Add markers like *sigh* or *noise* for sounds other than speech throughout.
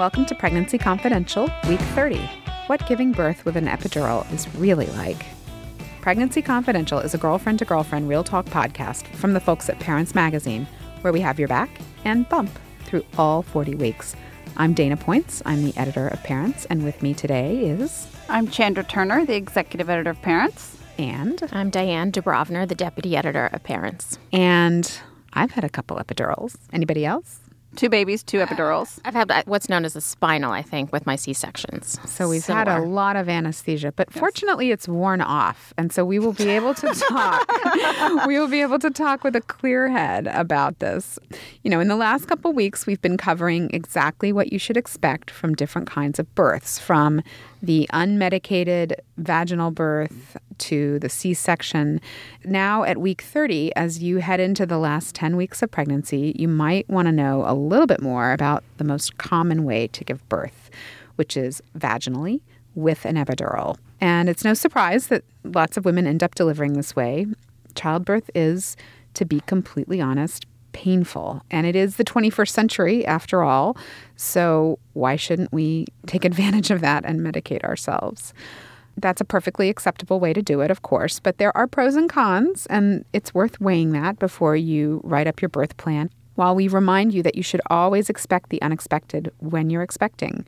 welcome to Pregnancy Confidential, Week 30 What Giving Birth with an Epidural is Really Like. Pregnancy Confidential is a girlfriend to girlfriend real talk podcast from the folks at Parents Magazine, where we have your back and bump through all 40 weeks. I'm Dana Points. I'm the editor of Parents, and with me today is. I'm Chandra Turner, the executive editor of Parents. And. I'm Diane Debrovner, the deputy editor of Parents. And I've had a couple epidurals. Anybody else? Two babies, two epidurals. I've had uh, what's known as a spinal, I think, with my C sections. So we've Similar. had a lot of anesthesia, but yes. fortunately it's worn off. And so we will be able to *laughs* talk. we will be able to talk with a clear head about this. You know, in the last couple weeks, we've been covering exactly what you should expect from different kinds of births, from the unmedicated vaginal birth to the C section. Now, at week 30, as you head into the last 10 weeks of pregnancy, you might want to know a little bit more about the most common way to give birth, which is vaginally with an epidural. And it's no surprise that lots of women end up delivering this way. Childbirth is, to be completely honest, painful. And it is the 21st century, after all. So why shouldn't we take advantage of that and medicate ourselves? That's a perfectly acceptable way to do it, of course, but there are pros and cons, and it's worth weighing that before you write up your birth plan. While we remind you that you should always expect the unexpected when you're expecting,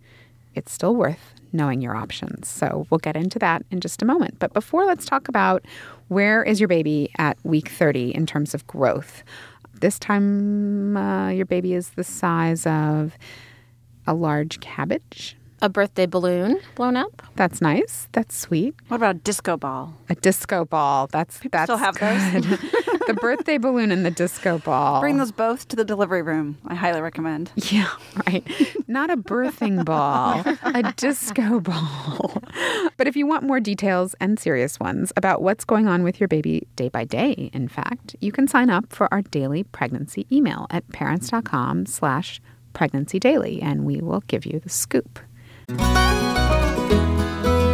it's still worth knowing your options. So we'll get into that in just a moment. But before, let's talk about where is your baby at week 30 in terms of growth. This time, uh, your baby is the size of a large cabbage. A birthday balloon blown up. That's nice. That's sweet. What about a disco ball? A disco ball. That's People that's still have good. those. *laughs* *laughs* the birthday balloon and the disco ball. Bring those both to the delivery room. I highly recommend. Yeah, right. Not a birthing ball, a disco ball. But if you want more details and serious ones about what's going on with your baby day by day, in fact, you can sign up for our daily pregnancy email at parents.com slash pregnancy daily, and we will give you the scoop.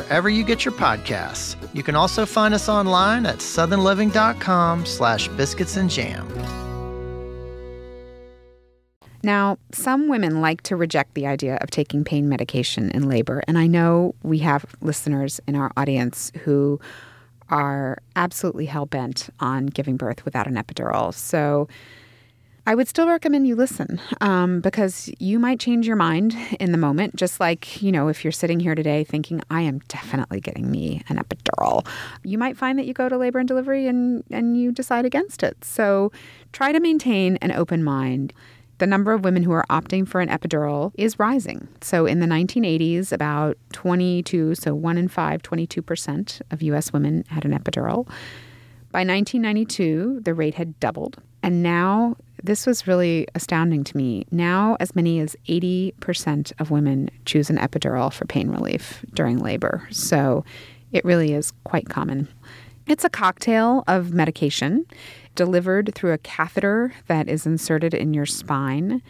wherever you get your podcasts. You can also find us online at southernliving.com slash biscuits and jam. Now, some women like to reject the idea of taking pain medication in labor, and I know we have listeners in our audience who are absolutely hell bent on giving birth without an epidural. So, I would still recommend you listen um, because you might change your mind in the moment. Just like, you know, if you're sitting here today thinking, I am definitely getting me an epidural, you might find that you go to labor and delivery and, and you decide against it. So try to maintain an open mind the number of women who are opting for an epidural is rising. So in the 1980s, about 22, so one in five, 22% of US women had an epidural. By 1992, the rate had doubled. And now, this was really astounding to me. Now, as many as 80% of women choose an epidural for pain relief during labor. So it really is quite common. It's a cocktail of medication delivered through a catheter that is inserted in your spine,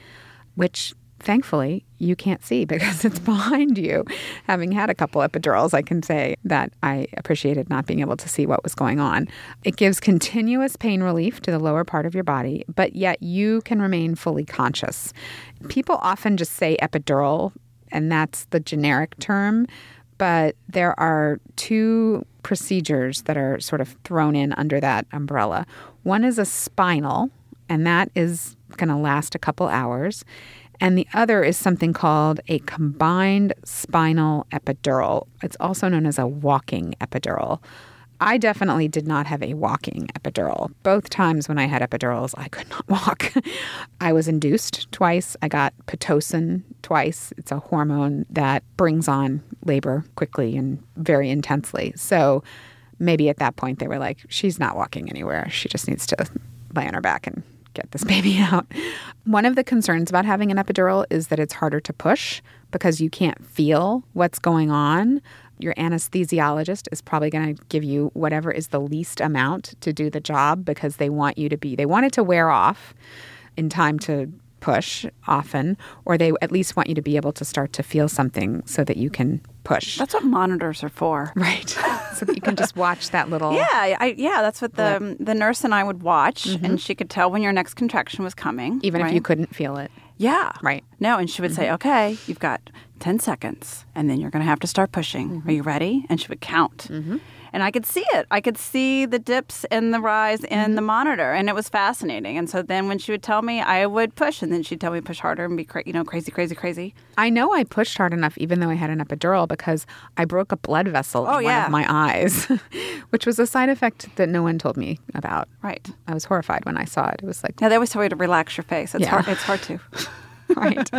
which thankfully you can't see because *laughs* it's behind you. Having had a couple epidurals, I can say that I appreciated not being able to see what was going on. It gives continuous pain relief to the lower part of your body, but yet you can remain fully conscious. People often just say epidural, and that's the generic term but there are two procedures that are sort of thrown in under that umbrella. One is a spinal, and that is going to last a couple hours. And the other is something called a combined spinal epidural. It's also known as a walking epidural. I definitely did not have a walking epidural. Both times when I had epidurals, I could not *laughs* walk. I was induced twice. I got Pitocin twice. It's a hormone that brings on labor quickly and very intensely. So maybe at that point they were like, she's not walking anywhere. She just needs to lay on her back and get this *laughs* baby out. One of the concerns about having an epidural is that it's harder to push because you can't feel what's going on. Your anesthesiologist is probably going to give you whatever is the least amount to do the job because they want you to be, they want it to wear off in time to push often, or they at least want you to be able to start to feel something so that you can push. That's what monitors are for. *laughs* right. *laughs* so you can just watch that little. Yeah, I, yeah, that's what the the nurse and I would watch, and mm-hmm. she could tell when your next contraction was coming, Even if you couldn't feel it. Yeah. Right. No, and she would say, mm-hmm. "Okay, you've got ten seconds, and then you're going to have to start pushing. Are mm-hmm. you ready?" And she would count. Mm-hmm. And I could see it. I could see the dips and the rise in mm-hmm. the monitor, and it was fascinating. And so then, when she would tell me, I would push, and then she'd tell me push harder and be, cra- you know, crazy, crazy, crazy. I know I pushed hard enough, even though I had an epidural, because I broke a blood vessel Oh, in yeah. one of my eyes, *laughs* which was a side effect that no one told me about. Right. I was horrified when I saw it. It was like, Now they always tell you to relax your face. It's Yeah. hard. It's hard to. *laughs* *laughs* right.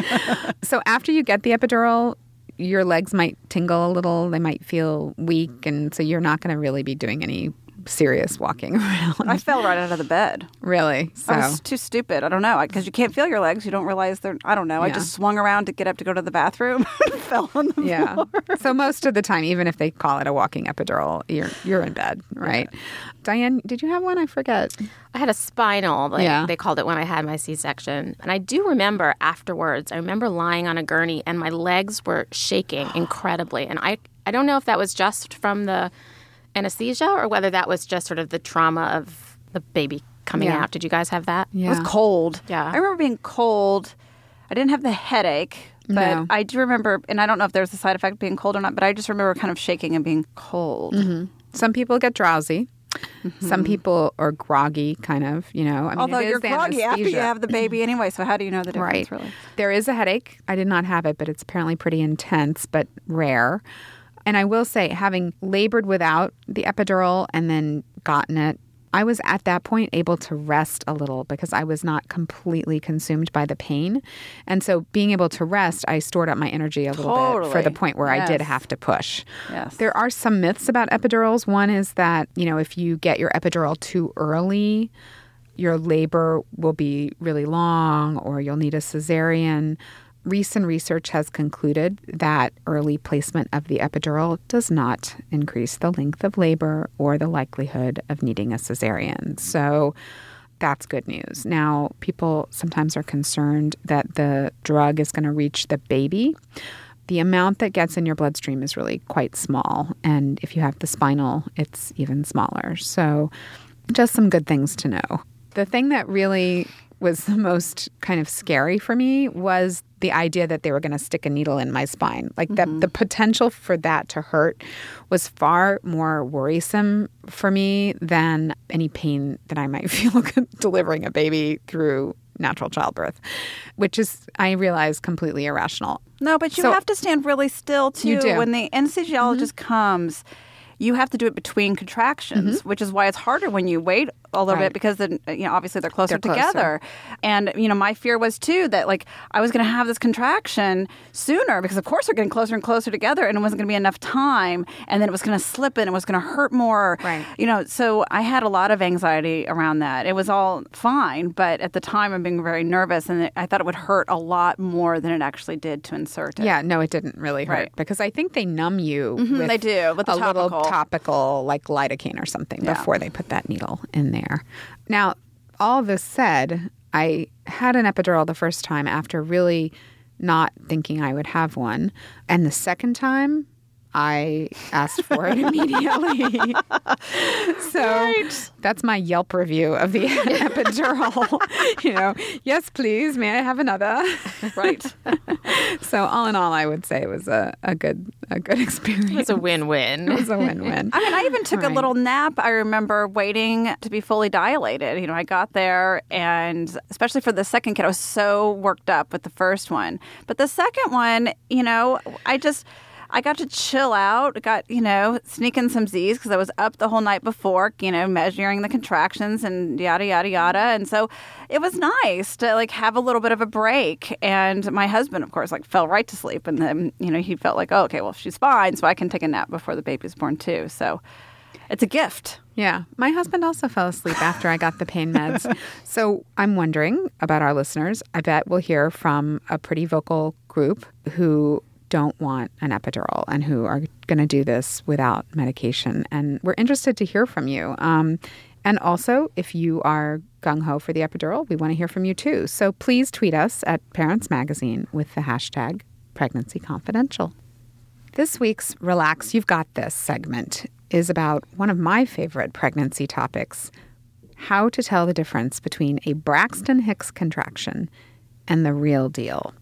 so after you get the epidural, your legs might tingle a little. They might feel weak, and so you're not going to really be doing any serious walking *laughs* around. I fell right out of the bed. really. So I was too stupid. I don't know because you can't feel your legs. You don't realize they're. I don't know. I just swung around to get up to go to the bathroom. *laughs* and fell on the yeah. floor. so most of the time, even if they call it a walking epidural, you're you're in bed, right? Diane, did you have one? I forget. I had a spinal, like Yeah. they called it when I had my C section. And I do remember afterwards, I remember lying on a gurney and my legs were shaking *gasps* incredibly. And I, I don't know if that was just from the anesthesia or whether that was just sort of the trauma of the baby coming Yeah. out. Did you guys have that? Yeah. It was cold. Yeah. I remember being cold. I didn't have the headache, but No. I do remember, and I don't know if there's a side effect of being cold or not, but I just remember kind of shaking and being cold. Mm-hmm. Some people get drowsy. Mm-hmm. Some people are groggy, kind of. You know, I mean, Although you're the groggy after you have the baby mm-hmm. anyway, so how do you know the difference, Right. really? There is a headache. I did not have it, but it's apparently pretty intense, but rare. And I will say, having labored without the epidural and then gotten it, I was at that point able to rest a little because I was not completely consumed by the pain. And so being able to rest, I stored up my energy a little bit for the point where I did have to push. Yes. There are some myths about epidurals. One is that, you know, if you get your epidural too early, your labor will be really long or you'll need a cesarean. Recent research has concluded that early placement of the epidural does not increase the length of labor or the likelihood of needing a cesarean. So that's good news. Now, people sometimes are concerned that the drug is going to reach the baby. The amount that gets in your bloodstream is really quite small. And if you have the spinal, it's even smaller. So, just some good things to know. The thing that really was the most kind of scary for me was the idea that they were going to stick a needle in my spine. Like that the potential for that to hurt was far more worrisome for me than any pain that I might *laughs* feel *laughs* delivering a baby through natural childbirth, which is I realize completely irrational. No, but you So- have to stand really still too. You do. Mm-hmm. When the anesthesiologist comes, you have to do it between contractions, which is why it's harder when you wait a little Mm-hmm. Right. bit because then you know obviously they're closer They're closer. together. And you know my fear was too that like I was going to have this contraction sooner because of course they're getting closer and closer together and it wasn't going to be enough time and then it was going to slip and it was going to hurt more. Right. You know, so I had a lot of anxiety around that. It was all fine, but at the time I'm being very nervous and I thought it would hurt a lot more than it actually did to insert it. Yeah, no, it didn't really hurt Right. because I think they numb you. with they do, with the a little topical. topical, like lidocaine or something, Yeah. before they put that needle in there. Now, all this said, I had an epidural the first time after really not thinking I would have one, and the second time. I asked for it immediately. *laughs* so that's my Yelp review of the *laughs* epidural. *laughs* you know, yes, please, may I have another? Right. So all in all, I would say it was a, a good a good experience. It's a win-win. It was a win-win. I mean, I even took Right. a little nap. I remember waiting to be fully dilated. You know, I got there, and especially for the second kid, I was so worked up with the first one. But the second one, you know, I just. I got to chill out, got, you know, sneaking some Z's because I was up the whole night before, you know, measuring the contractions and yada, yada, yada. And so it was nice to like have a little bit of a break. And my husband, of course, like fell right to sleep. And then, you know, he felt like, oh, okay, well, she's fine. So I can take a nap before the baby's born too. So it's a gift. Yeah. My husband also fell asleep after I got the pain meds. *laughs* so I'm wondering about our listeners. I bet we'll hear from a pretty vocal group who don't want an epidural and who are going to do this without medication. And we're interested to hear from you. Um, and also, if you are gung ho for the epidural, we want to hear from you too. So please tweet us at Parents Magazine with the hashtag Pregnancy Confidential. This week's Relax You've Got This segment is about one of my favorite pregnancy topics how to tell the difference between a Braxton Hicks contraction and the real deal.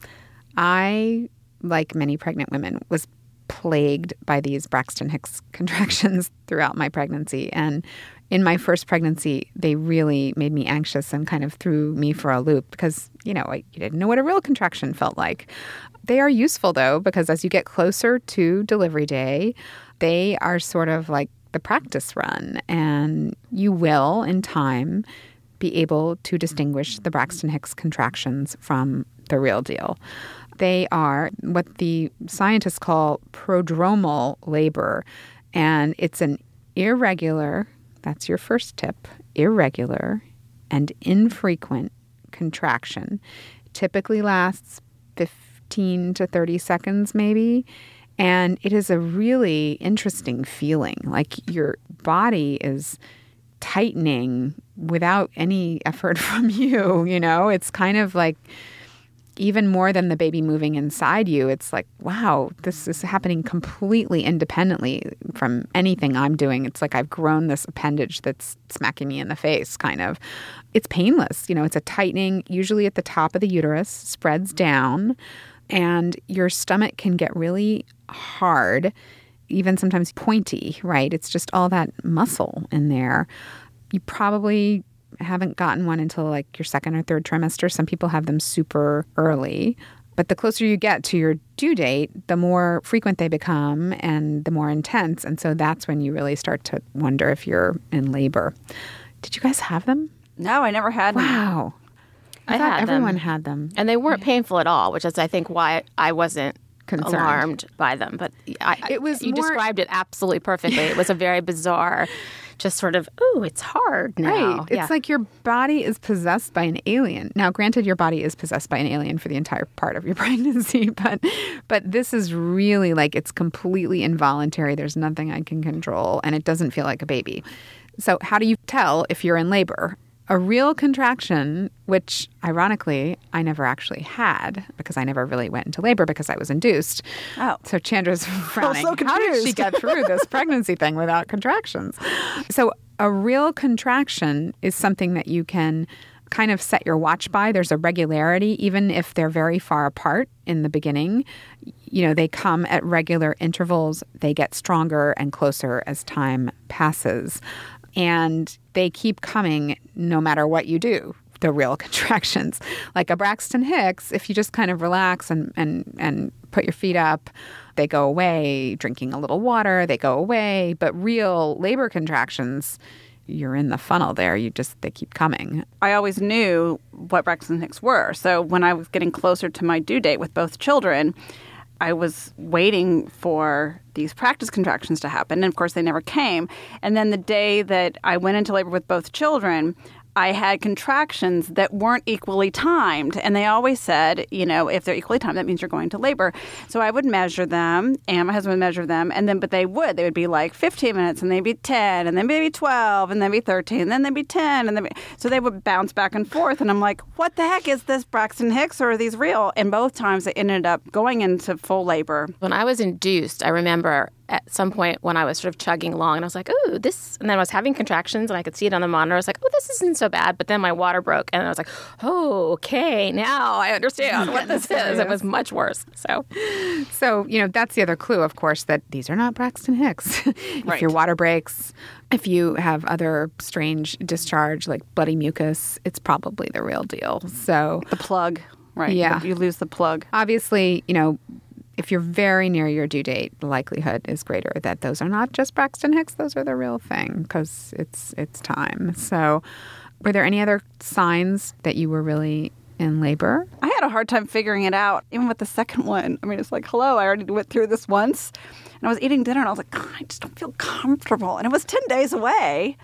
I, like many pregnant women, was plagued by these Braxton Hicks *laughs* contractions throughout my pregnancy. And in my first pregnancy, they really made me anxious and kind of threw me for a loop because, you know, I you didn't know what a real contraction felt like. They are useful though, because as you get closer to delivery day, they are sort of like the practice run, and you will, in time, be able to distinguish the Braxton Hicks contractions from the real deal. They are what the scientists call prodromal labor, and it's an irregular, that's your first tip, irregular and infrequent contraction. Typically lasts 15 to 30 seconds, maybe and it is a really interesting feeling. Like your body is tightening without any *laughs* effort from you, you know? It's kind of like even more than the baby moving inside you, it's like, wow, this is happening completely independently from anything I'm doing. It's like I've grown this appendage that's smacking me in the face, kind of. It's painless. You know, it's a tightening, usually at the top of the uterus, spreads down, and your stomach can get really hard, even sometimes pointy, right? It's just all that muscle in there. You probably haven't gotten one until like your second or third trimester. Some people have them super early. But the closer you get to your due date, the more frequent they become and the more intense. And so that's when you really start to wonder if you're in labor. Did you guys have them? No, I never had. Wow. I, I thought had everyone them. had them. And they weren't painful at all, which is, I think, why I wasn't Concerned. alarmed by them. But I, It was you more- described it absolutely perfectly. It was a very bizarre, *laughs* just sort of, ooh, it's hard now. Right. It's Yeah. like your body is possessed by an alien. Now, granted, your body is possessed by an alien for the entire part of your *laughs* pregnancy, but but this is really like it's completely involuntary. There's nothing I can control, and it doesn't feel like a baby. So, how do you tell if you're in labor? A real contraction, which ironically I never actually had because I never really went into labor because I was induced. Oh. So Chandra's *laughs* frowning. so How did she get through this *laughs* pregnancy thing without contractions? So a real contraction is something that you can kind of set your watch by. There's a regularity, even if they're very far apart in the beginning. You know, they come at regular intervals, they get stronger and closer as time passes. And they keep coming no matter what you do. The real *laughs* contractions, like a Braxton Hicks, if you just kind of relax and, and, and put your feet up, they go away. Drinking a little water, they go away. But real labor contractions, you're in the funnel there. You just, they keep coming. I always knew what Braxton Hicks were. So when I was getting closer to my due date with both children, I was waiting for these practice contractions to happen. And of course, they never came. And then the day that I went into labor with both children, I had contractions that weren't equally timed. And they always said, you know, if they're equally timed, that means you're going to labor. So I would measure them, and my husband would measure them. And then, but they would. They would be like 15 minutes, and they'd be 10, and then maybe 12, and then be 13, and then they'd be 10. And then so they would bounce back and forth. And I'm like, what the heck is this Braxton Hicks, or are these real? And both times it ended up going into full labor. When I was induced, I remember at some point when I was sort of chugging along and I was like, oh, this, and then I was having contractions and I could see it on the monitor. I was like, oh, this isn't so bad. But then my water broke and I was like, oh, okay, now I understand what this *laughs* is. It was much worse. So, So, you know, that's the other clue, of course, that these are not Braxton Hicks. *laughs* if Right. your water breaks, if you have other strange discharge like bloody mucus, it's probably the real deal. So, The plug, right? Yeah. You lose the plug. obviously, you know, if you're very near your due date, the likelihood is greater that those are not just Braxton Hicks; those are the real thing because it's it's time. So, were there any other signs that you were really in labor? I had a hard time figuring it out, even with the second one. I mean, it's like, hello, I already went through this once. And I was eating dinner and I was like, God, I just don't feel comfortable. And it was 10 days away.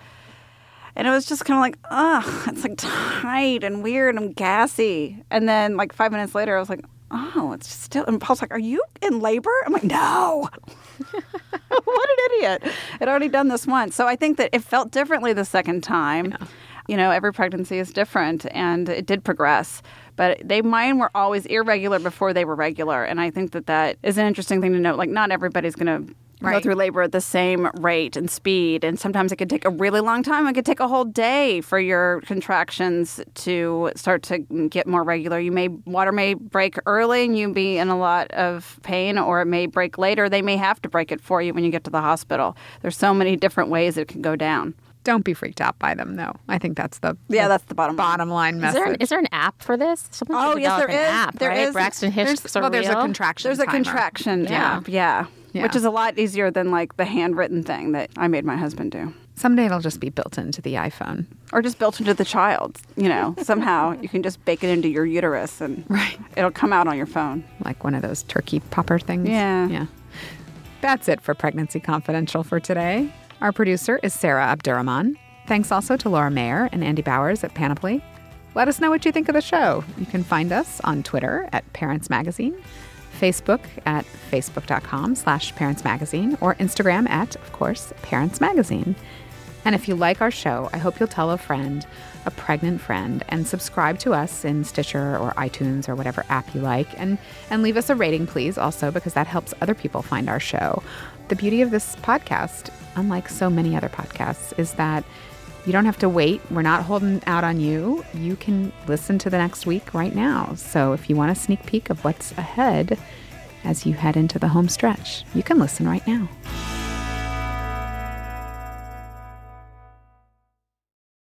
And it was just kind of like, ugh, it's like tight and weird and gassy. And then, like, five minutes later, I was like, oh, it's still. And Paul's like, are you in labor? I'm like, no. *laughs* what an idiot. I'd already done this once. So I think that it felt differently the second time. Yeah. You know, every pregnancy is different and it did progress. But they mine were always irregular before they were regular. And I think that that is an interesting thing to note. Like, not everybody's going to right. go through labor at the same rate and speed. And sometimes it could take a really long time. It could take a whole day for your contractions to start to get more regular. You may water may break early and you be in a lot of pain, or it may break later. They may have to break it for you when you get to the hospital. There's so many different ways it can go down. Don't be freaked out by them, though. I think that's the yeah, that's the bottom bottom line, message. Is there, an, is there an app for this? Someone oh yes, there an is. App, there right? is. Braxton Hicks. Well, there's a contraction. There's a timer. contraction. Yeah. yeah. Yeah. Which is a lot easier than like the handwritten thing that I made my husband do. Someday it'll just be built into the iPhone. Or just built into the child. You know, *laughs* somehow you can just bake it into your uterus and right. it'll come out on your phone. Like one of those turkey popper things. Yeah. Yeah. That's it for Pregnancy Confidential for today. Our producer is Sarah Abdurrahman. Thanks also to Laura Mayer and Andy Bowers at Panoply. Let us know what you think of the show. You can find us on Twitter at Parents Magazine Facebook at facebook.com slash parentsmagazine, or Instagram at, of course, Parents Magazine. And if you like our show, I hope you'll tell a friend, a pregnant friend, and subscribe to us in Stitcher or iTunes or whatever app you like. And, and leave us a rating, please, also, because that helps other people find our show. The beauty of this podcast, unlike so many other podcasts, is that you don't have to wait. We're not holding out on you. You can listen to the next week right now. So if you want a sneak peek of what's ahead as you head into the home stretch, you can listen right now.